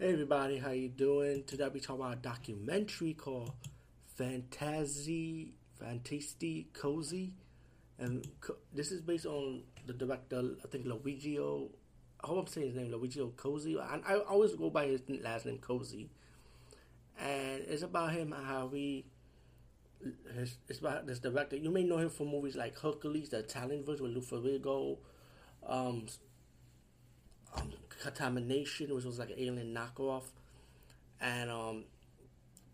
Hey everybody, how you doing? Today I'll be talking about a documentary called Fantasy, FantastiCozzi, and co- this is based on the director, I think Luigio. I hope I'm saying his name, Luigio Cozzi. I, I always go by his last name, Cozzi, and it's about him how he. His, it's about this director. You may know him from movies like Hercules, the Italian version with Lou Ferrigno, um, um, Contamination, which was like an alien knockoff, and um,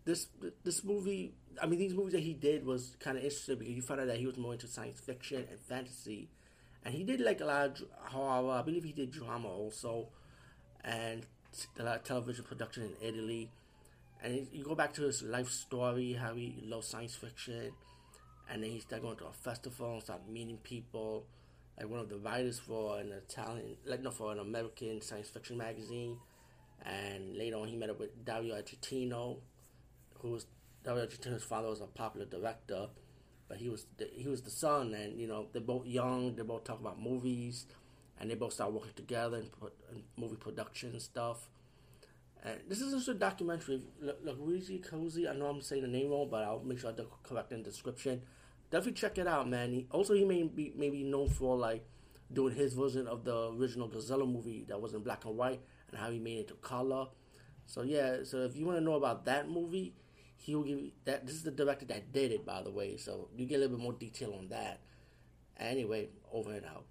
this this movie. I mean, these movies that he did was kind of interesting because you found out that he was more into science fiction and fantasy, and he did like a lot of horror. I believe he did drama also, and a lot of television production in Italy. And you go back to his life story, how he loves science fiction, and then he started going to a festival and started meeting people like one of the writers for an Italian, like no, for an American science fiction magazine, and later on he met up with Dario Argentino, who was Dario Argentino's father was a popular director, but he was the, he was the son, and you know they're both young, they both talk about movies, and they both start working together in, in movie production and stuff. And this is just a documentary. Luigi Cozzi. I know I'm saying the name wrong, but I'll make sure I correct in the description definitely check it out, man. He, also, he may be maybe known for like doing his version of the original Godzilla movie that was in black and white and how he made it to color. So yeah, so if you want to know about that movie, he will give you that. This is the director that did it, by the way. So you get a little bit more detail on that. Anyway, over and out.